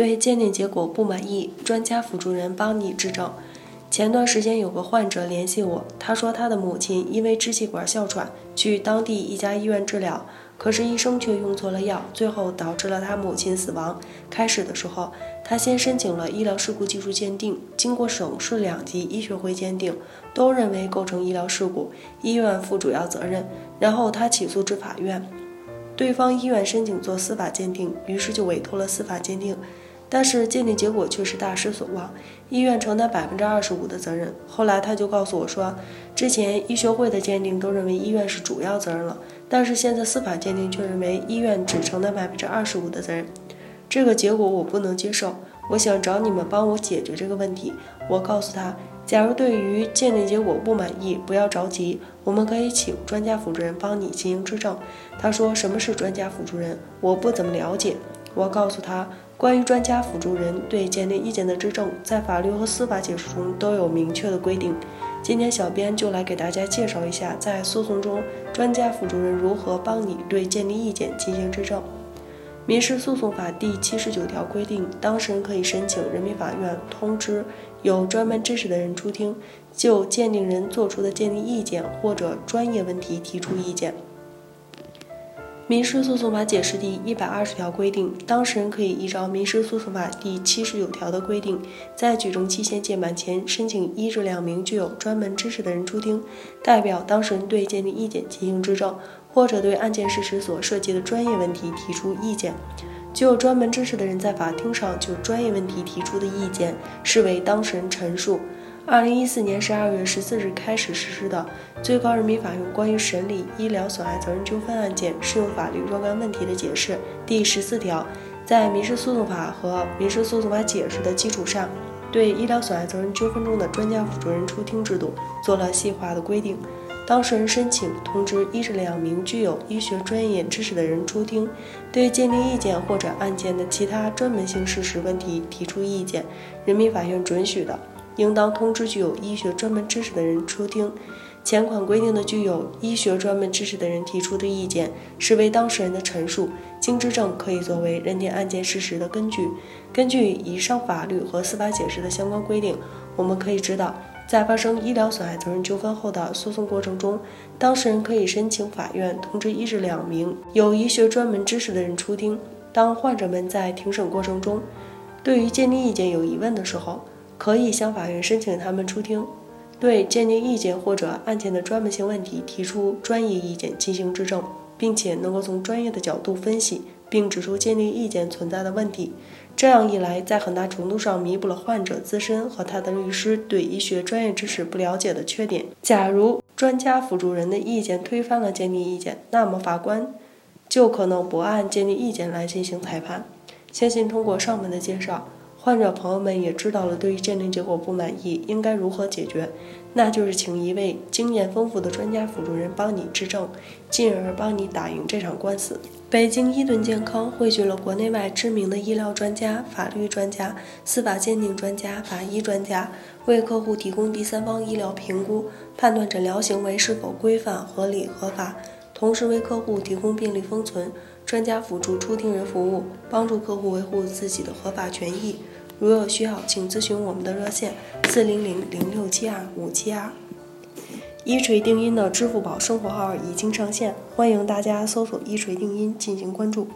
对鉴定结果不满意，专家辅助人帮你质证。前段时间有个患者联系我，他说他的母亲因为支气管哮喘去当地一家医院治疗，可是医生却用错了药，最后导致了他母亲死亡。开始的时候，他先申请了医疗事故技术鉴定，经过省市两级医学会鉴定，都认为构成医疗事故，医院负主要责任。然后他起诉至法院，对方医院申请做司法鉴定，于是就委托了司法鉴定。但是鉴定结果却是大失所望，医院承担百分之二十五的责任。后来他就告诉我说，之前医学会的鉴定都认为医院是主要责任了，但是现在司法鉴定却认为医院只承担百分之二十五的责任，这个结果我不能接受。我想找你们帮我解决这个问题。我告诉他，假如对于鉴定结果不满意，不要着急，我们可以请专家辅助人帮你进行质证。他说什么是专家辅助人？我不怎么了解。我告诉他。关于专家辅助人对鉴定意见的质证，在法律和司法解释中都有明确的规定。今天小编就来给大家介绍一下，在诉讼中专家辅助人如何帮你对鉴定意见进行质证。民事诉讼法第七十九条规定，当事人可以申请人民法院通知有专门知识的人出庭，就鉴定人作出的鉴定意见或者专业问题提出意见。民事诉讼法解释第一百二十条规定，当事人可以依照民事诉讼法第七十九条的规定，在举证期限届满前申请一至两名具有专门知识的人出庭，代表当事人对鉴定意见进行质证，或者对案件事实所涉及的专业问题提出意见。具有专门知识的人在法庭上就专业问题提出的意见，视为当事人陈述。二零一四年十二月十四日开始实施的最高人民法院关于审理医疗损害责任纠纷案件适用法律若干问题的解释第十四条，在民事诉讼法和民事诉讼法解释的基础上，对医疗损害责任纠纷中的专家辅助人出庭制度做了细化的规定。当事人申请通知一至两名具有医学专业知识的人出庭，对鉴定意见或者案件的其他专门性事实问题提出意见，人民法院准许的。应当通知具有医学专门知识的人出庭。前款规定的具有医学专门知识的人提出的意见，视为当事人的陈述，经质证可以作为认定案件事实的根据。根据以上法律和司法解释的相关规定，我们可以知道，在发生医疗损害责任纠纷后的诉讼过程中，当事人可以申请法院通知一至两名有医学专门知识的人出庭。当患者们在庭审过程中对于鉴定意见有疑问的时候，可以向法院申请他们出庭，对鉴定意见或者案件的专门性问题提出专业意见进行质证，并且能够从专业的角度分析并指出鉴定意见存在的问题。这样一来，在很大程度上弥补了患者自身和他的律师对医学专业知识不了解的缺点。假如专家辅助人的意见推翻了鉴定意见，那么法官就可能不按鉴定意见来进行裁判。相信通过上面的介绍。患者朋友们也知道了，对于鉴定结果不满意，应该如何解决？那就是请一位经验丰富的专家辅助人帮你质证，进而帮你打赢这场官司。北京伊顿健康汇聚了国内外知名的医疗专家、法律专家、司法鉴定专家、法医专家，为客户提供第三方医疗评估，判断诊疗行为是否规范、合理、合法，同时为客户提供病历封存。专家辅助出庭人服务，帮助客户维护自己的合法权益。如有需要，请咨询我们的热线：四零零零六七二五七二。一锤定音的支付宝生活号已经上线，欢迎大家搜索“一锤定音”进行关注。